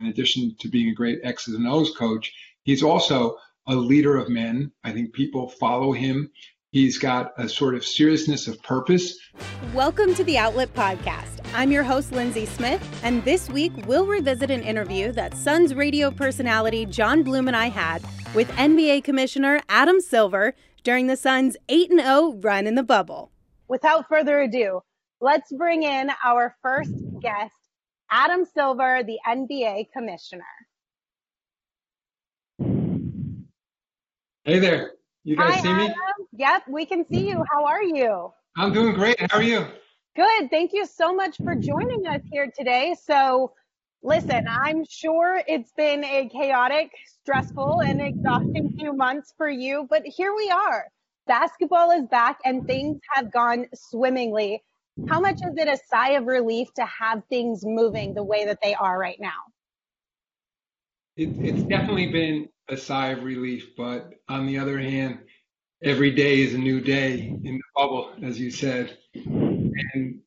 in addition to being a great X's and O's coach, he's also a leader of men. I think people follow him. He's got a sort of seriousness of purpose. Welcome to the Outlet Podcast. I'm your host, Lindsay Smith, and this week we'll revisit an interview that Suns radio personality John Bloom and I had with NBA Commissioner Adam Silver during the Suns' 8 0 run in the bubble. Without further ado, let's bring in our first guest, Adam Silver, the NBA Commissioner. Hey there. You guys Hi, see me? Adam. Yep, we can see you. How are you? I'm doing great. How are you? Good. Thank you so much for joining us here today. So, listen, I'm sure it's been a chaotic, stressful, and exhausting few months for you, but here we are. Basketball is back and things have gone swimmingly. How much is it a sigh of relief to have things moving the way that they are right now? It, it's definitely been a sigh of relief, but on the other hand, every day is a new day in the bubble, as you said. And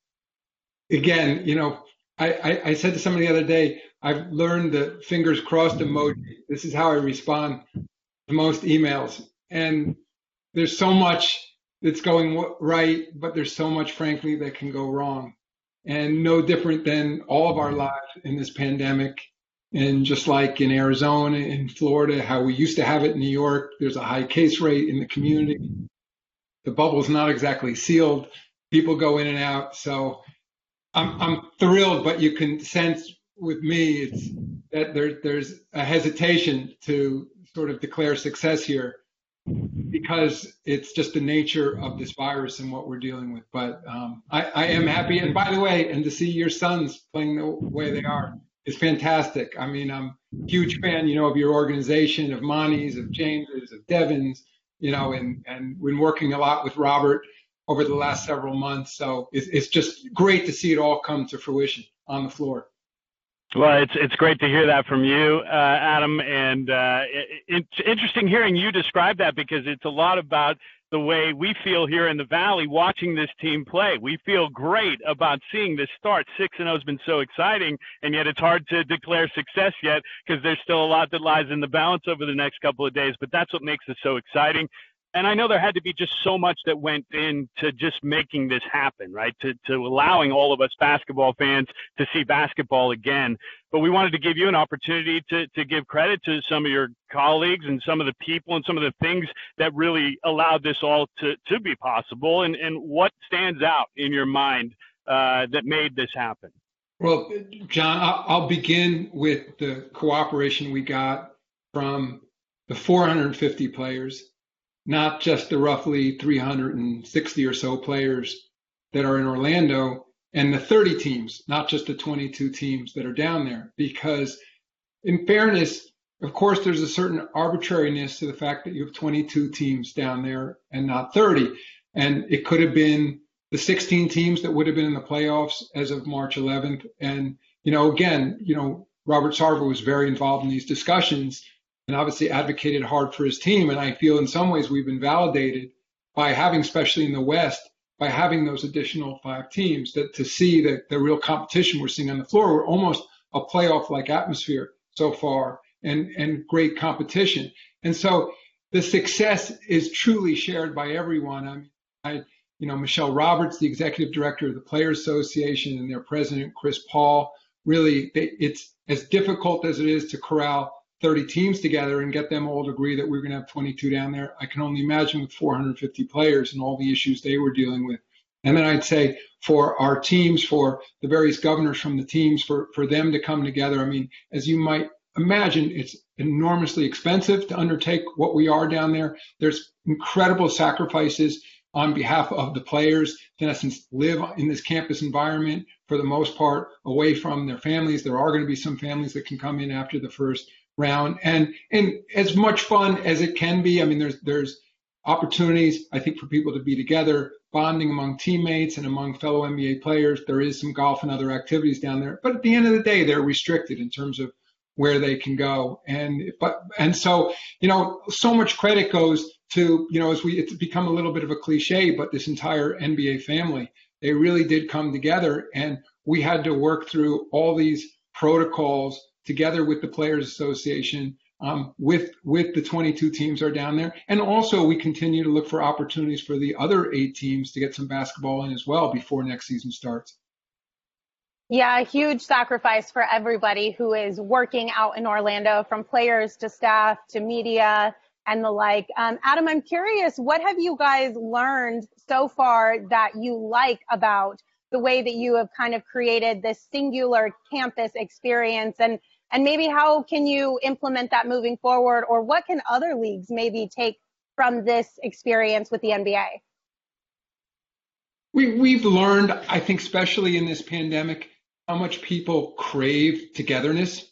again, you know, I, I, I said to somebody the other day, I've learned the fingers crossed emoji. This is how I respond to most emails. And there's so much that's going right, but there's so much, frankly, that can go wrong. And no different than all of our mm-hmm. lives in this pandemic. And just like in Arizona, in Florida, how we used to have it in New York, there's a high case rate in the community. Mm-hmm. The bubble's not exactly sealed. People go in and out. So I'm, I'm thrilled, but you can sense with me it's that there, there's a hesitation to sort of declare success here because it's just the nature of this virus and what we're dealing with. But um, I, I am happy. And by the way, and to see your Suns playing the way they are is fantastic. I mean, I'm a huge fan, you know, of your organization, of Monty's, of James's, of Devin's, you know, and, and been working a lot with Robert over the last several months. So it's, it's just great to see it all come to fruition on the floor. Well, it's it's great to hear that from you, uh, Adam, and uh, it, it's interesting hearing you describe that because it's a lot about the way we feel here in the Valley watching this team play. We feel great about seeing this start. 6 and 0 has been so exciting, and yet it's hard to declare success yet because there's still a lot that lies in the balance over the next couple of days. But that's what makes it so exciting and I know there had to be just so much that went into just making this happen, right? To, to allowing all of us basketball fans to see basketball again. But we wanted to give you an opportunity to, to give credit to some of your colleagues and some of the people and some of the things that really allowed this all to, to be possible. And, and what stands out in your mind uh, that made this happen? Well, John, I'll begin with the cooperation we got from the 450 players not just the roughly 360 or so players that are in Orlando and the 30 teams, not just the 22 teams that are down there. Because, in fairness, of course, there's a certain arbitrariness to the fact that you have 22 teams down there and not 30. And it could have been the 16 teams that would have been in the playoffs as of March 11th. And, you know, again, you know, Robert Sarver was very involved in these discussions and obviously advocated hard for his team. And I feel in some ways we've been validated by having, especially in the West, by having those additional five teams that to see that the real competition we're seeing on the floor, we're almost a playoff like atmosphere so far and, and great competition. And so the success is truly shared by everyone. I mean, I, you know, Michelle Roberts, the executive director of the Players Association and their president, Chris Paul, really, they, it's as difficult as it is to corral 30 teams together and get them all to agree that we're going to have 22 down there. I can only imagine with 450 players and all the issues they were dealing with. And then I'd say for our teams, for the various governors from the teams, for, for them to come together. I mean, as you might imagine, it's enormously expensive to undertake what we are down there. There's incredible sacrifices on behalf of the players in essence, live in this campus environment for the most part away from their families. There are going to be some families that can come in after the first round. And and as much fun as it can be i mean there's there's opportunities i think for people to be together bonding among teammates and among fellow nba players. There is some golf and other activities down there. But at the end of the day they're restricted in terms of where they can go. And but and so you know so much credit goes to you know as we it's become a little bit of a cliche but this entire nba family they really did come together. And we had to work through all these protocols together with the Players Association, um, with with the 22 teams are down there, and also we continue to look for opportunities for the other eight teams to get some basketball in as well before next season starts. Yeah, a huge sacrifice for everybody who is working out in Orlando, from players to staff to media and the like. Um, Adam, I'm curious, what have you guys learned so far that you like about the way that you have kind of created this singular campus experience and and maybe how can you implement that moving forward or what can other leagues maybe take from this experience with the NBA? We, we've learned, I think, especially in this pandemic, how much people crave togetherness.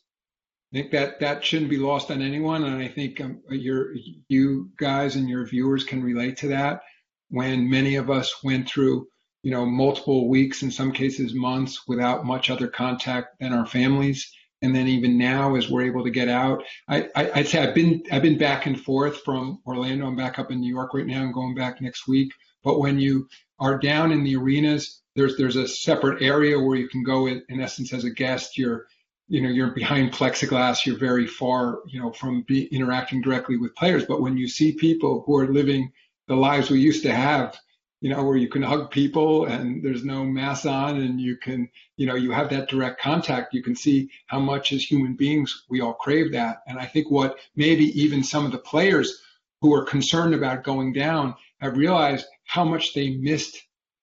I think that that shouldn't be lost on anyone, and I think um, your you guys and your viewers can relate to that. When many of us went through, you know, multiple weeks, in some cases months, without much other contact than our families, and then even now, as we're able to get out, I, I would say I've been I've been back and forth from Orlando. I'm back up in New York right now. I'm going back next week. But when you are down in the arenas, there's there's a separate area where you can go in, in essence as a guest. You're you know you're behind plexiglass. You're very far you know from be, interacting directly with players. But when you see people who are living the lives we used to have you know, where you can hug people and there's no mask on and you can, you know, you have that direct contact. You can see how much as human beings we all crave that. And I think what maybe even some of the players who are concerned about going down have realized how much they missed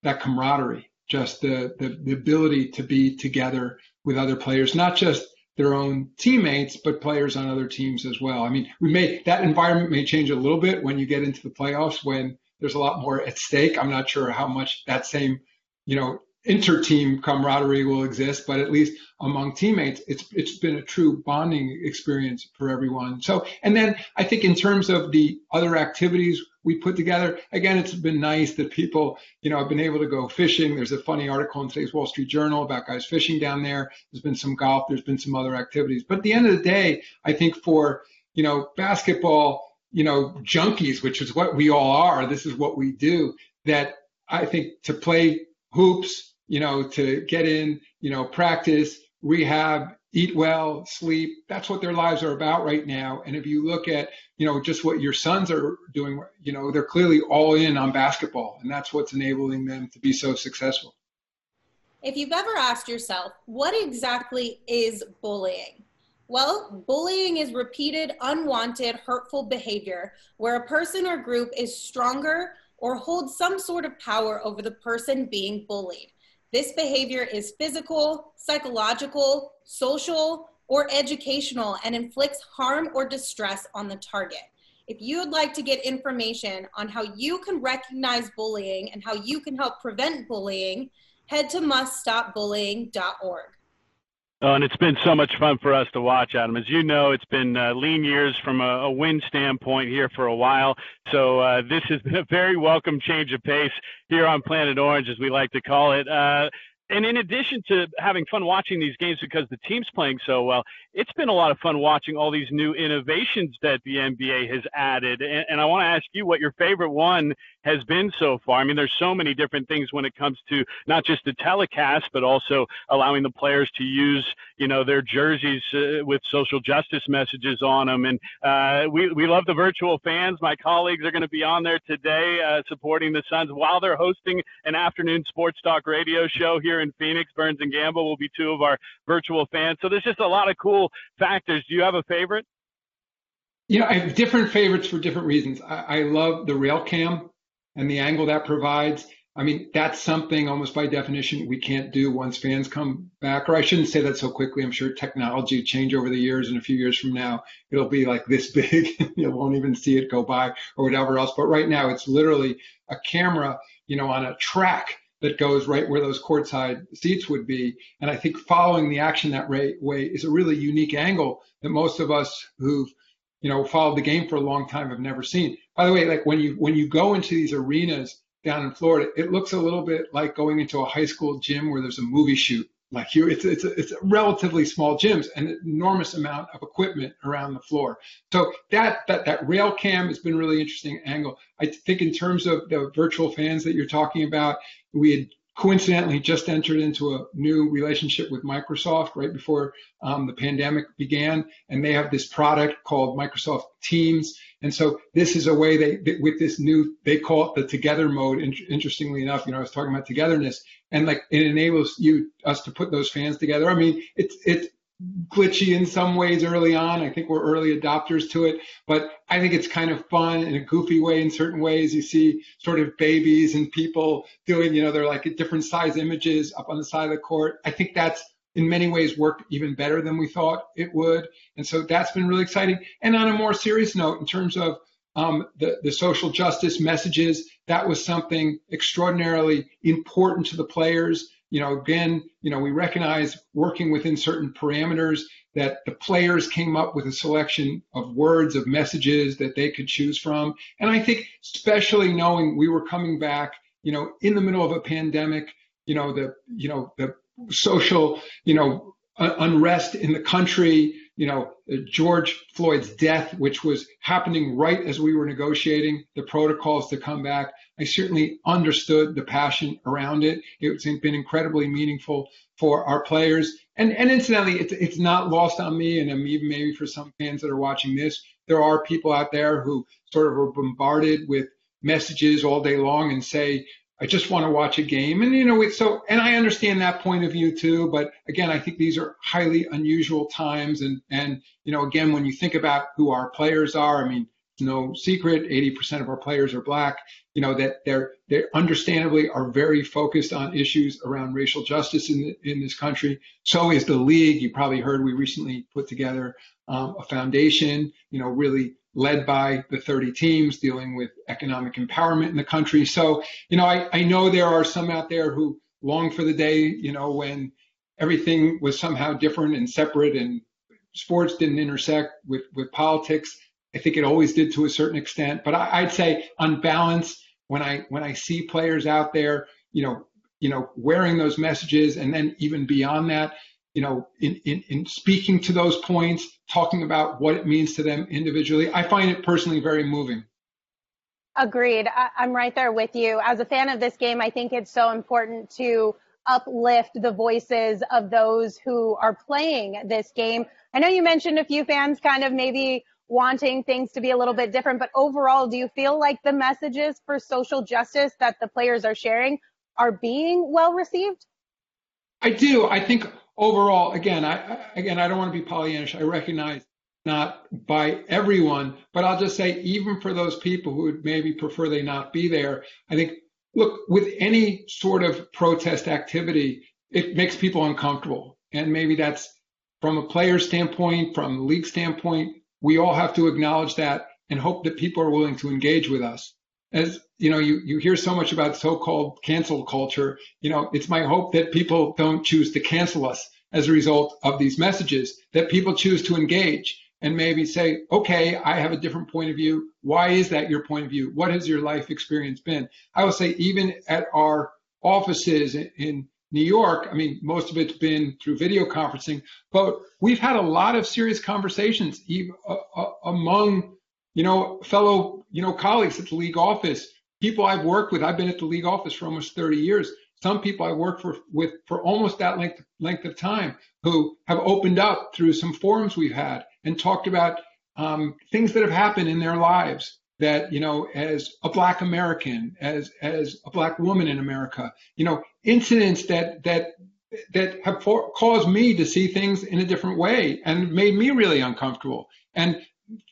that camaraderie, just the, the, the ability to be together with other players, not just their own teammates, but players on other teams as well. I mean, we may, that environment may change a little bit when you get into the playoffs when there's a lot more at stake. I'm not sure how much that same, you know, inter-team camaraderie will exist, but at least among teammates, it's it's been a true bonding experience for everyone. So, and then I think in terms of the other activities we put together, again, it's been nice that people, you know, have been able to go fishing. There's a funny article in today's Wall Street Journal about guys fishing down there. There's been some golf. There's been some other activities. But at the end of the day, I think for you know basketball you know, junkies, which is what we all are. This is what we do. That I think to play hoops, you know, to get in, you know, practice, rehab, eat well, sleep. That's what their lives are about right now. And if you look at, you know, just what your Suns are doing, you know, they're clearly all in on basketball, and that's what's enabling them to be so successful. If you've ever asked yourself, what exactly is bullying? Well, bullying is repeated, unwanted, hurtful behavior where a person or group is stronger or holds some sort of power over the person being bullied. This behavior is physical, psychological, social, or educational and inflicts harm or distress on the target. If you would like to get information on how you can recognize bullying and how you can help prevent bullying, head to muststopbullying.org. Oh, and it's been so much fun for us to watch, Adam. As you know, it's been uh, lean years from a, a, win standpoint here for a while. So uh, this has been a very welcome change of pace here on Planet Orange, as we like to call it. Uh, and in addition to having fun watching these games because the team's playing so well, it's been a lot of fun watching all these new innovations that the NBA has added. And, and I want to ask you what your favorite one has been so far. I mean, there's so many different things when it comes to not just the telecast, but also allowing the players to use, you know, their jerseys uh, with social justice messages on them. And uh, we, we love the virtual fans. My colleagues are going to be on there today uh, supporting the Suns while they're hosting an afternoon sports talk radio show here in Phoenix. Burns and Gambo will be two of our virtual fans. So there's just a lot of cool factors. Do you have a favorite? You know, I have different favorites for different reasons. I, I love the rail cam and the angle that provides. I mean, that's something almost by definition we can't do once fans come back. Or I shouldn't say that so quickly. I'm sure technology change over the years, and a few years from now, it'll be like this big. you won't even see it go by or whatever else. But right now, it's literally a camera, you know, on a track that goes right where those courtside seats would be. And I think following the action that way is a really unique angle that most of us who've you know, followed the game for a long time have never seen. By the way, like when you when you go into these arenas down in Florida, it looks a little bit like going into a high school gym where there's a movie shoot. Like you, it's it's it's relatively small gyms and an enormous amount of equipment around the floor. So that that that rail cam has been really interesting angle. I think in terms of the virtual fans that you're talking about, we had coincidentally just entered into a new relationship with Microsoft right before um, the pandemic began, and they have this product called Microsoft Teams. And so this is a way they, with this new, they call it the together mode. Interestingly enough, you know, I was talking about togetherness, and like it enables you us to put those fans together. I mean, it's it's glitchy in some ways early on. I think we're early adopters to it, but I think it's kind of fun in a goofy way in certain ways. You see sort of babies and people doing, you know, they're like different size images up on the side of the court. I think that's in many ways worked even better than we thought it would. And so that's been really exciting. And on a more serious note, in terms of um, the, the social justice messages, that was something extraordinarily important to the players you know, again, you know, we recognize working within certain parameters that the players came up with a selection of words, of messages that they could choose from. And I think, especially knowing we were coming back, you know, in the middle of a pandemic, you know, the, you know, the social, you know, unrest in the country, you know, George Floyd's death, which was happening right as we were negotiating the protocols to come back. I certainly understood the passion around it. It's been incredibly meaningful for our players. And, and incidentally, it's, it's not lost on me, and even maybe for some fans that are watching this, there are people out there who sort of are bombarded with messages all day long and say, I just want to watch a game. And, you know, so, and I understand that point of view too. But again, I think these are highly unusual times. And, and, you know, again, when you think about who our players are, I mean, no secret 80% of our players are black, you know, that they're, they understandably are very focused on issues around racial justice in, the, in this country. So is the league. You probably heard we recently put together um, a foundation, you know, really led by the 30 teams dealing with economic empowerment in the country. So, you know, I, I know there are some out there who long for the day, you know, when everything was somehow different and separate and sports didn't intersect with, with politics. I think it always did to a certain extent, but I, I'd say on balance, when I when I see players out there, you know, you know, wearing those messages, and then even beyond that, you know, in, in, in speaking to those points, talking about what it means to them individually. I find it personally very moving. Agreed. I, I'm right there with you. As a fan of this game, I think it's so important to uplift the voices of those who are playing this game. I know you mentioned a few fans kind of maybe wanting things to be a little bit different, but overall, do you feel like the messages for social justice that the players are sharing are being well received? I do. I think overall, again, I again I don't want to be Pollyannish. I recognize not by everyone, but I'll just say even for those people who would maybe prefer they not be there, I think look with any sort of protest activity, it makes people uncomfortable, and maybe that's from a player standpoint, from a league standpoint. We all have to acknowledge that and hope that people are willing to engage with us as you know, you, you hear so much about so-called cancel culture. You know, it's my hope that people don't choose to cancel us as a result of these messages, that people choose to engage and maybe say, okay, I have a different point of view. Why is that your point of view? What has your life experience been? I will say, even at our offices in New York, I mean, most of it's been through video conferencing, but we've had a lot of serious conversations uh, uh, among you know, fellow, you know, colleagues at the league office, people I've worked with. I've been at the league office for almost 30 years. Some people I worked for with for almost that length length of time who have opened up through some forums we've had and talked about um, things that have happened in their lives that you know as a black american as as a black woman in america you know incidents that that that have for, caused me to see things in a different way and made me really uncomfortable and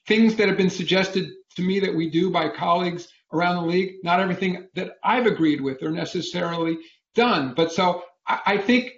things that have been suggested to me that we do by colleagues around the league, not everything that I've agreed with or necessarily done. But so I, I think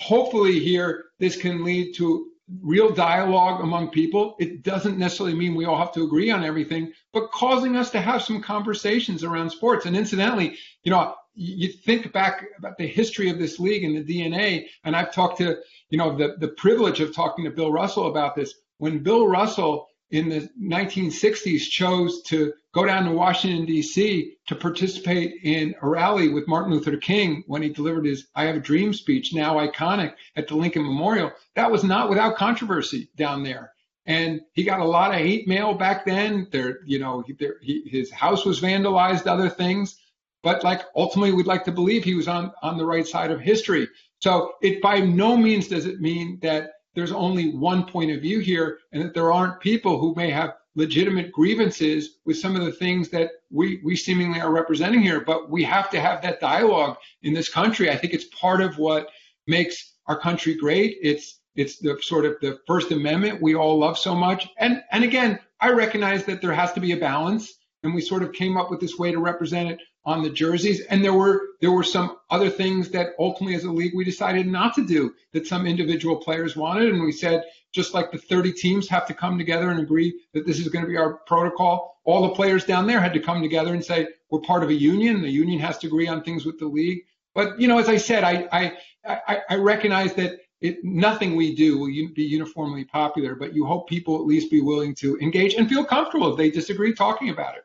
hopefully here this can lead to real dialogue among people. It doesn't necessarily mean we all have to agree on everything, but causing us to have some conversations around sports. And incidentally, you know, you think back about the history of this league and the DNA, and I've talked to, you know, the, the privilege of talking to Bill Russell about this. When Bill Russell in the 1960s chose to go down to Washington, D.C. to participate in a rally with Martin Luther King when he delivered his I Have a Dream speech, now iconic at the Lincoln Memorial. That was not without controversy down there. And he got a lot of hate mail back then. There, you know, there, he, his house was vandalized, other things. but like ultimately we'd like to believe he was on, on the right side of history. So it by no means does it mean that there's only one point of view here and that there aren't people who may have legitimate grievances with some of the things that we, we seemingly are representing here. But we have to have that dialogue in this country. I think it's part of what makes our country great. It's it's the sort of the First Amendment we all love so much. And and again, I recognize that there has to be a balance, and we sort of came up with this way to represent it on the jerseys. And there were there were some other things that ultimately, as a league, we decided not to do that some individual players wanted, and we said just like the 30 teams have to come together and agree that this is going to be our protocol. All the players down there had to come together and say we're part of a union. The union has to agree on things with the league. But you know, as I said, I I I, I recognize that it, nothing we do will be uniformly popular, but you hope people at least be willing to engage and feel comfortable if they disagree talking about it.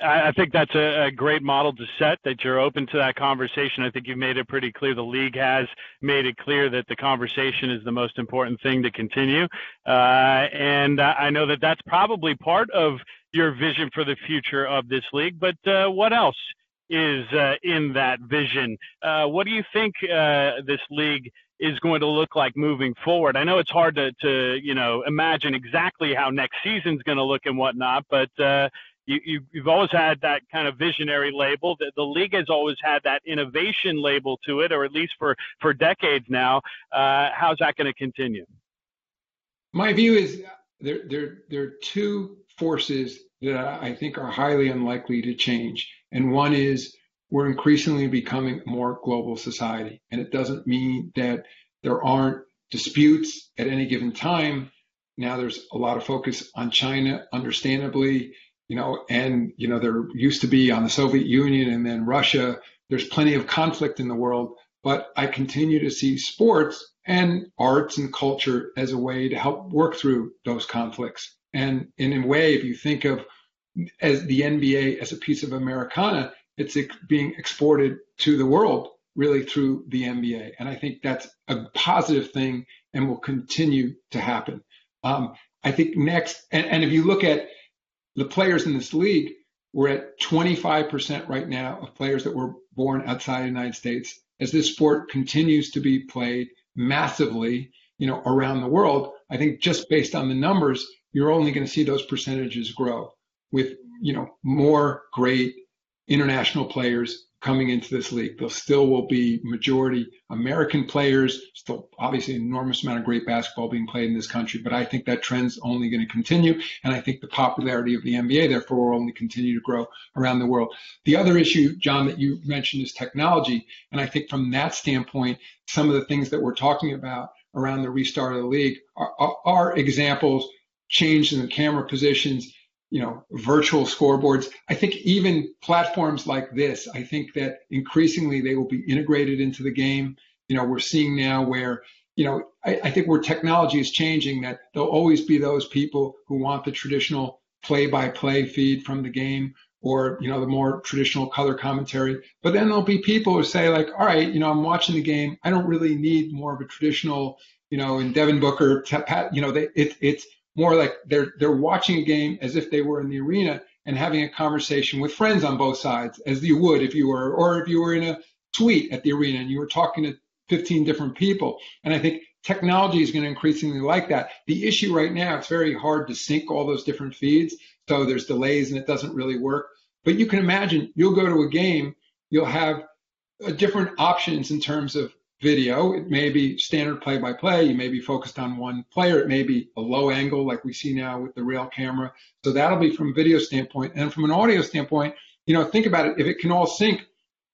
I think that's a, a, great model to set that you're open to that conversation. I think you've made it pretty clear. The league has made it clear that the conversation is the most important thing to continue. Uh, and I know that that's probably part of your vision for the future of this league. But uh, what else is uh, in that vision? Uh, what do you think uh, this league is going to look like moving forward? I know it's hard to, to you know imagine exactly how next season's going to look and whatnot, but uh, you, you, have always had that kind of visionary label. The, the, league has always had that innovation label to it, or at least for, for decades now. Uh, how's that going to continue? My view is there, there, there are two forces that I think are highly unlikely to change. And one is we're increasingly becoming a more global society. And it doesn't mean that there aren't disputes at any given time. Now there's a lot of focus on China, understandably you know, and, you know, there used to be on the Soviet Union and then Russia, there's plenty of conflict in the world, but I continue to see sports and arts and culture as a way to help work through those conflicts. And in a way, if you think of as the NBA as a piece of Americana, it's being exported to the world really through the NBA. And I think that's a positive thing and will continue to happen. Um, I think next, and, and if you look at the players in this league, we're at 25% right now of players that were born outside the United States. As this sport continues to be played massively, you know, around the world, I think just based on the numbers, you're only going to see those percentages grow with, you know, more great international players coming into this league. There still will be majority American players, still obviously an enormous amount of great basketball being played in this country, but I think that trend's only going to continue. And I think the popularity of the NBA, therefore, will only continue to grow around the world. The other issue, John, that you mentioned is technology. And I think from that standpoint, some of the things that we're talking about around the restart of the league are, are, are examples, change in the camera positions, you know, virtual scoreboards. I think even platforms like this, I think that increasingly they will be integrated into the game. You know, we're seeing now where, you know, I, I think where technology is changing that there'll always be those people who want the traditional play by play feed from the game or, you know, the more traditional color commentary. But then there'll be people who say like, all right, you know, I'm watching the game. I don't really need more of a traditional, you know, in Devin Booker, you know, they, it, it's, more like they're they're watching a game as if they were in the arena and having a conversation with friends on both sides, as you would if you were, or if you were in a suite at the arena and you were talking to 15 different people. And I think technology is going to increasingly like that. The issue right now, it's very hard to sync all those different feeds. So there's delays and it doesn't really work. But you can imagine you'll go to a game, you'll have uh, different options in terms of video. It may be standard play by play. You may be focused on one player. It may be a low angle like we see now with the rail camera. So that'll be from a video standpoint. And from an audio standpoint, you know, think about it. If it can all sync,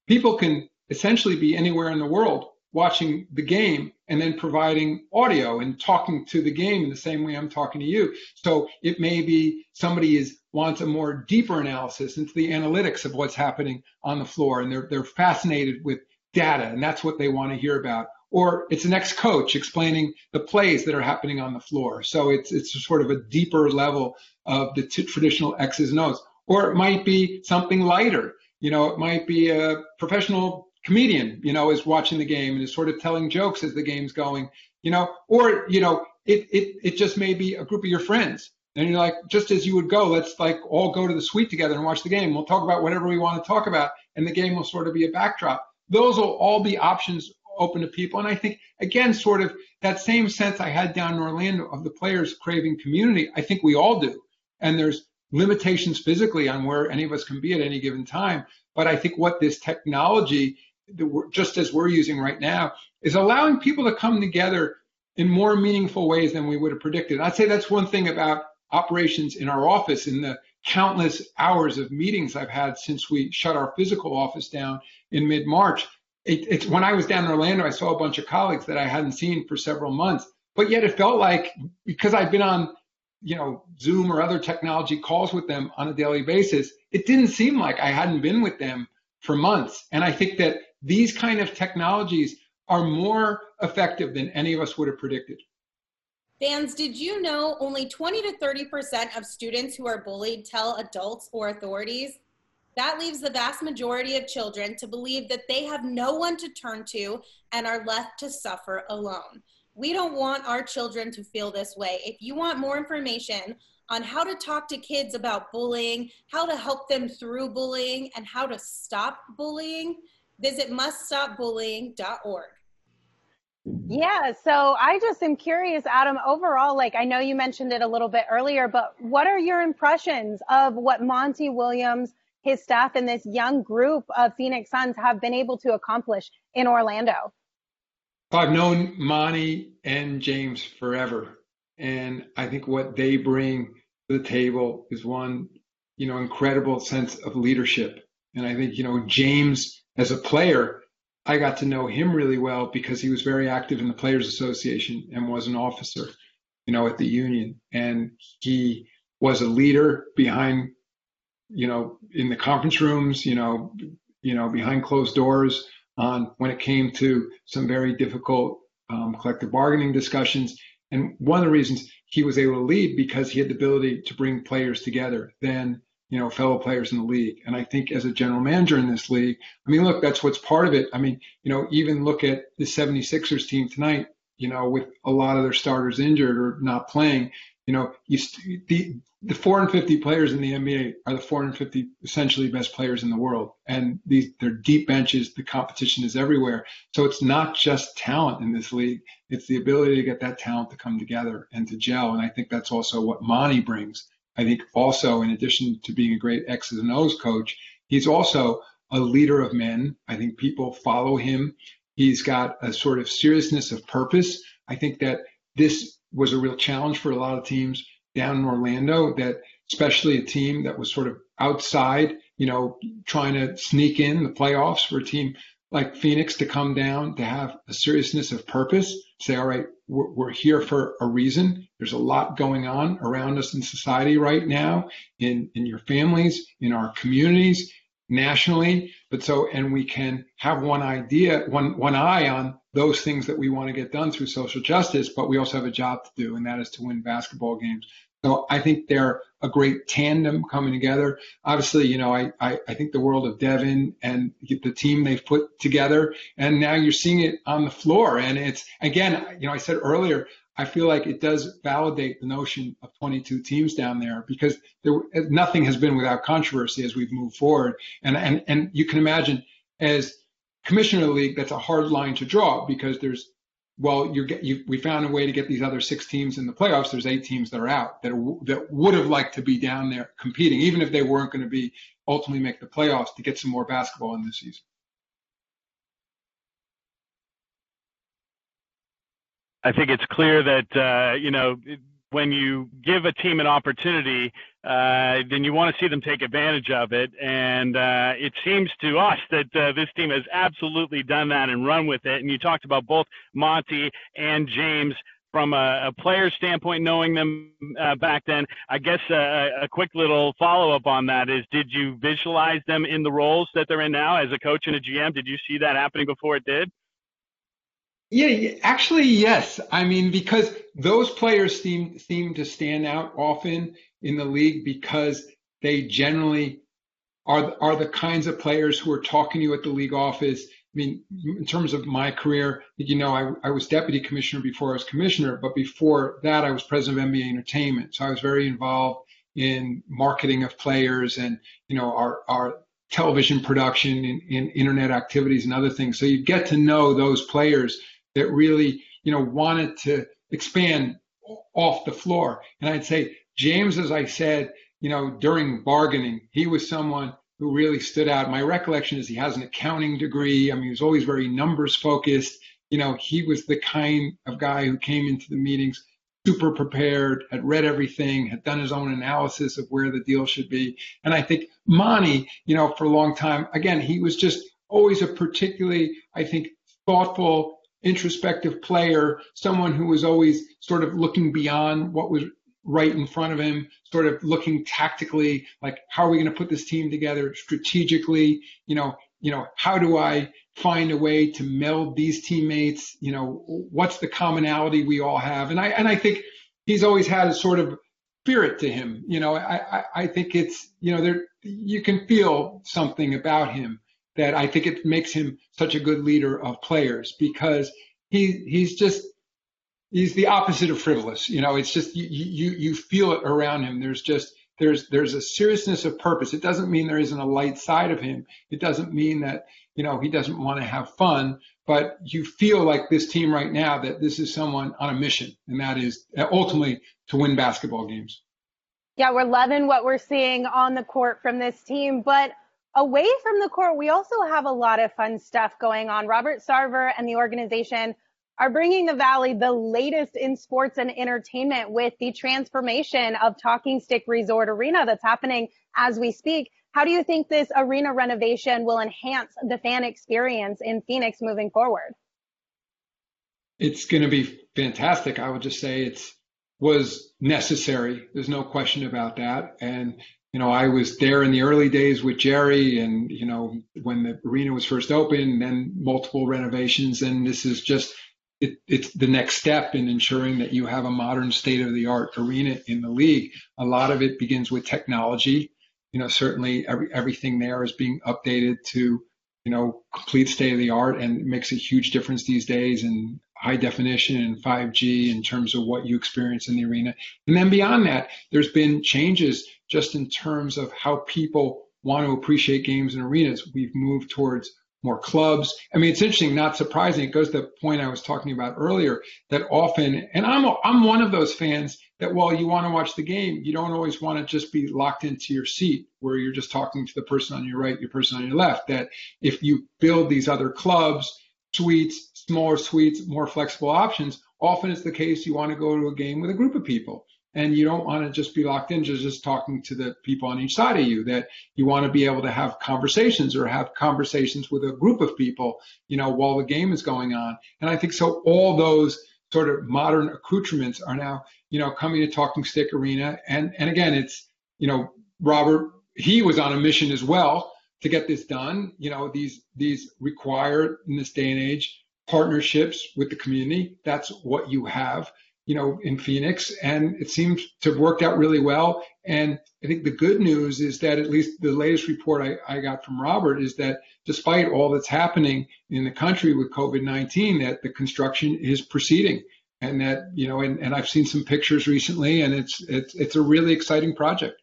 people can essentially be anywhere in the world watching the game and then providing audio and talking to the game in the same way I'm talking to you. So it may be somebody is wants a more deeper analysis into the analytics of what's happening on the floor and they're they're fascinated with data, and that's what they want to hear about. Or it's an ex-coach explaining the plays that are happening on the floor. So it's it's sort of a deeper level of the t- traditional X's and O's. Or it might be something lighter. You know, it might be a professional comedian, you know, is watching the game and is sort of telling jokes as the game's going, you know, or, you know, it, it, it just may be a group of your friends And you're like, just as you would go, let's like all go to the suite together and watch the game. We'll talk about whatever we want to talk about, and the game will sort of be a backdrop. Those will all be options open to people. And I think, again, sort of that same sense I had down in Orlando of the players craving community, I think we all do. And there's limitations physically on where any of us can be at any given time. But I think what this technology, just as we're using right now, is allowing people to come together in more meaningful ways than we would have predicted. I'd say that's one thing about operations in our office in the countless hours of meetings I've had since we shut our physical office down in mid March. It, it's when I was down in Orlando, I saw a bunch of colleagues that I hadn't seen for several months, but yet it felt like because I've been on, you know, Zoom or other technology calls with them on a daily basis, it didn't seem like I hadn't been with them for months. And I think that these kind of technologies are more effective than any of us would have predicted. Fans, did you know only 20 to 30% of students who are bullied tell adults or authorities? That leaves the vast majority of children to believe that they have no one to turn to and are left to suffer alone. We don't want our children to feel this way. If you want more information on how to talk to kids about bullying, how to help them through bullying, and how to stop bullying, visit muststopbullying.org. Yeah, so I just am curious, Adam, overall, like I know you mentioned it a little bit earlier, but what are your impressions of what Monty Williams, his staff, and this young group of Phoenix Suns have been able to accomplish in Orlando? I've known Monty and James forever. And I think what they bring to the table is one, you know, incredible sense of leadership. And I think, you know, James as a player, I got to know him really well because he was very active in the Players Association and was an officer, you know, at the union. And he was a leader behind, you know, in the conference rooms, you know, you know, behind closed doors on when it came to some very difficult um, collective bargaining discussions. And one of the reasons he was able to lead because he had the ability to bring players together. Then you know, fellow players in the league. And I think as a general manager in this league, I mean, look, that's what's part of it. I mean, you know, even look at the 76ers team tonight, you know, with a lot of their starters injured or not playing, you know, you, the, the 450 players in the NBA are the 450 essentially best players in the world. And these, they're deep benches. The competition is everywhere. So it's not just talent in this league. It's the ability to get that talent to come together and to gel. And I think that's also what Monty brings I think also, in addition to being a great X's and O's coach, he's also a leader of men. I think people follow him. He's got a sort of seriousness of purpose. I think that this was a real challenge for a lot of teams down in Orlando, that especially a team that was sort of outside, you know, trying to sneak in the playoffs for a team like Phoenix to come down, to have a seriousness of purpose, say, all right, we're, we're, here for a reason. There's a lot going on around us in society right now, in, in your families, in our communities, nationally. But so, and we can have one idea, one, one eye on those things that we want to get done through social justice, but we also have a job to do, and that is to win basketball games. So I think they're a great tandem coming together. Obviously, you know, I, I, I, think the world of Devin and the team they've put together, and now you're seeing it on the floor. And it's, again, you know, I said earlier, I feel like it does validate the notion of 22 teams down there because there, nothing has been without controversy as we've moved forward. And, and, and you can imagine as commissioner of the league, that's a hard line to draw because there's well, you're you, we found a way to get these other six teams in the playoffs. There's eight teams that are out that are, that would have liked to be down there competing, even if they weren't going to be ultimately make the playoffs to get some more basketball in this season. I think it's clear that uh, you know when you give a team an opportunity, uh, then you want to see them take advantage of it. And uh, it seems to us that uh, this team has absolutely done that and run with it. And you talked about both Monty and James from a, a player standpoint, knowing them uh, back then. I guess uh, a quick little follow up on that is did you visualize them in the roles that they're in now as a coach and a GM? Did you see that happening before it did? Yeah, actually, yes. I mean, because those players seem seem to stand out often in the league because they generally are are the kinds of players who are talking to you at the league office. I mean, in terms of my career, you know, I, I was deputy commissioner before I was commissioner, but before that, I was president of NBA Entertainment. So I was very involved in marketing of players and, you know, our, our television production and, and internet activities and other things. So you get to know those players that really, you know, wanted to expand off the floor. And I'd say James, as I said, you know, during bargaining, he was someone who really stood out. My recollection is he has an accounting degree. I mean, he was always very numbers focused. You know, he was the kind of guy who came into the meetings super prepared, had read everything, had done his own analysis of where the deal should be. And I think Monty, you know, for a long time, again, he was just always a particularly, I think, thoughtful, introspective player, someone who was always sort of looking beyond what was right in front of him, sort of looking tactically, like how are we going to put this team together strategically? You know, you know, how do I find a way to meld these teammates? You know, what's the commonality we all have? And I and I think he's always had a sort of spirit to him. You know, I I, I think it's you know there you can feel something about him that I think it makes him such a good leader of players because he he's just he's the opposite of frivolous. You know, it's just you you you feel it around him. There's just there's there's a seriousness of purpose. It doesn't mean there isn't a light side of him. It doesn't mean that you know he doesn't want to have fun. But you feel like this team right now that this is someone on a mission, and that is ultimately to win basketball games. Yeah, we're loving what we're seeing on the court from this team, but away from the court, we also have a lot of fun stuff going on. Robert Sarver and the organization are bringing the Valley the latest in sports and entertainment with the transformation of Talking Stick Resort Arena that's happening as we speak. How do you think this arena renovation will enhance the fan experience in Phoenix moving forward? It's going to be fantastic. I would just say it's was necessary. There's no question about that. And you know, I was there in the early days with Jerry and, you know, when the arena was first opened, then multiple renovations. And this is just it, it's the next step in ensuring that you have a modern state of the art arena in the league. A lot of it begins with technology. You know, certainly every, everything there is being updated to, you know, complete state of the art and makes a huge difference these days in high definition and 5G in terms of what you experience in the arena. And then beyond that, there's been changes just in terms of how people want to appreciate games and arenas. We've moved towards more clubs. I mean, it's interesting, not surprising. It goes to the point I was talking about earlier that often, and I'm I'm one of those fans that while you want to watch the game, you don't always want to just be locked into your seat where you're just talking to the person on your right, your person on your left. That if you build these other clubs, suites, smaller suites, more flexible options, often it's the case you want to go to a game with a group of people and you don't want to just be locked into just talking to the people on each side of you that you want to be able to have conversations or have conversations with a group of people you know while the game is going on. And i think so all those sort of modern accoutrements are now you know coming to talking stick arena. And and again it's you know robert he was on a mission as well to get this done. You know these these require in this day and age partnerships with the community that's what you have you know, in Phoenix, and it seems to have worked out really well. And I think the good news is that at least the latest report I, I got from Robert is that despite all that's happening in the country with COVID-19, that the construction is proceeding, and that you know, and, and I've seen some pictures recently, and it's it's it's a really exciting project.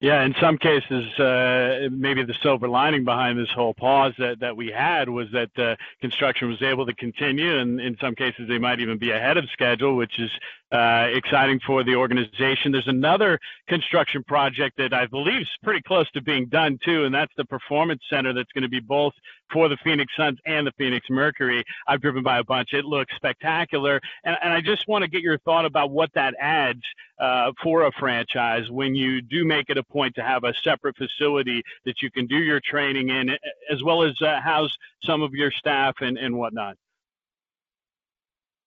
Yeah, in some cases, uh, maybe the silver lining behind this whole pause that, that we had was that uh, construction was able to continue, and in some cases, they might even be ahead of schedule, which is uh, exciting for the organization. There's another construction project that I believe is pretty close to being done too, and that's the Performance Center that's going to be both for the Phoenix Suns and the Phoenix Mercury. I've driven by a bunch. It looks spectacular, and, and I just want to get your thought about what that adds uh, for a franchise when you do make it a point to have a separate facility that you can do your training in, as well as uh, house some of your staff and, and whatnot.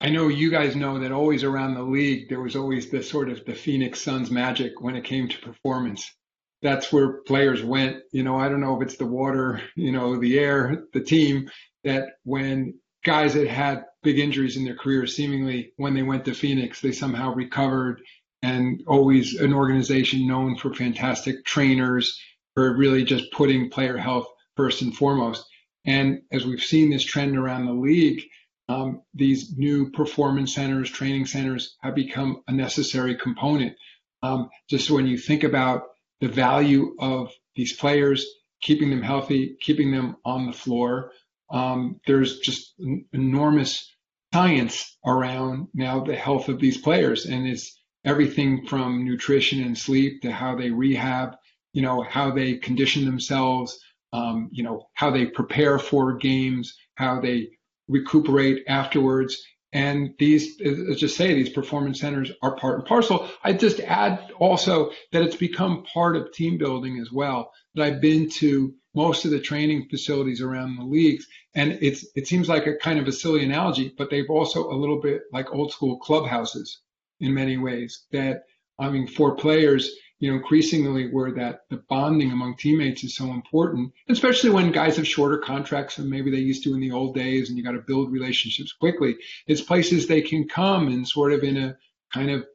I know you guys know that always around the league, there was always the sort of the Phoenix Suns magic when it came to performance. That's where players went. You know, I don't know if it's the water, you know, the air, the team, that when guys that had big injuries in their careers, seemingly when they went to Phoenix, they somehow recovered and always an organization known for fantastic trainers, for really just putting player health first and foremost. And as we've seen this trend around the league, um, these new performance centers, training centers have become a necessary component. Um, just when you think about the value of these players, keeping them healthy, keeping them on the floor, um, there's just enormous science around now the health of these players. And it's everything from nutrition and sleep to how they rehab, you know, how they condition themselves, um, you know, how they prepare for games, how they recuperate afterwards. And these, let's just say, these performance centers are part and parcel. I just add also that it's become part of team building as well. That I've been to most of the training facilities around the leagues, and it's it seems like a kind of a silly analogy, but they've also a little bit like old school clubhouses in many ways. That I mean, for players, you know, increasingly where that the bonding among teammates is so important, especially when guys have shorter contracts than maybe they used to in the old days, and you got to build relationships quickly. It's places they can come and sort of in a kind of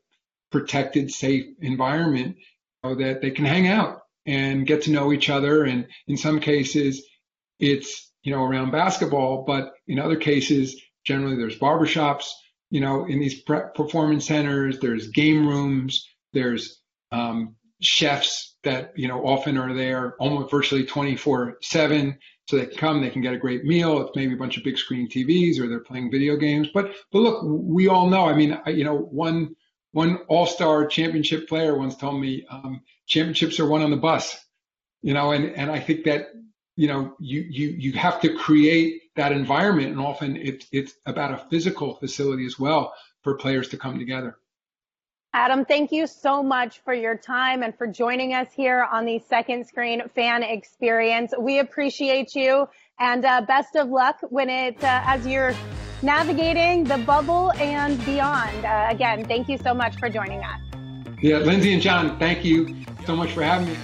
protected, safe environment so that they can hang out and get to know each other. And in some cases, it's you know around basketball, but in other cases, generally there's barbershops. You know, in these performance centers, there's game rooms, there's um, chefs that you know often are there almost virtually 24 7 so they can come they can get a great meal it's maybe a bunch of big screen tvs or they're playing video games. But but look we all know i mean you know one one all-star championship player once told me um, championships are won on the bus you know and and i think that you know you you you have to create that environment and often it's it's about a physical facility as well for players to come together Adam, thank you so much for your time and for joining us here on the Second Screen Fan Experience. We appreciate you and uh, best of luck when it uh, as you're navigating the bubble and beyond. Uh, again, thank you so much for joining us. Yeah, Lindsay and John, thank you so much for having me.